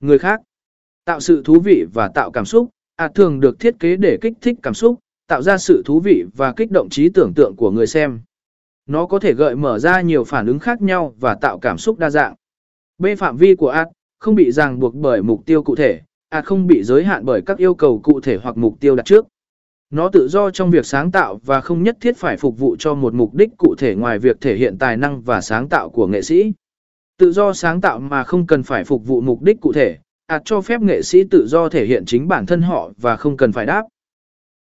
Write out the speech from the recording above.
Người khác, tạo sự thú vị và tạo cảm xúc, ạt thường được thiết kế để kích thích cảm xúc, tạo ra sự thú vị và kích động trí tưởng tượng của người xem. Nó có thể gợi mở ra nhiều phản ứng khác nhau và tạo cảm xúc đa dạng. B. Phạm vi của art không bị ràng buộc bởi mục tiêu cụ thể, art không bị giới hạn bởi các yêu cầu cụ thể hoặc mục tiêu đặt trước. Nó tự do trong việc sáng tạo và không nhất thiết phải phục vụ cho một mục đích cụ thể ngoài việc thể hiện tài năng và sáng tạo của nghệ sĩ. Tự do sáng tạo mà không cần phải phục vụ mục đích cụ thể, ạt cho phép nghệ sĩ tự do thể hiện chính bản thân họ và không cần phải đáp.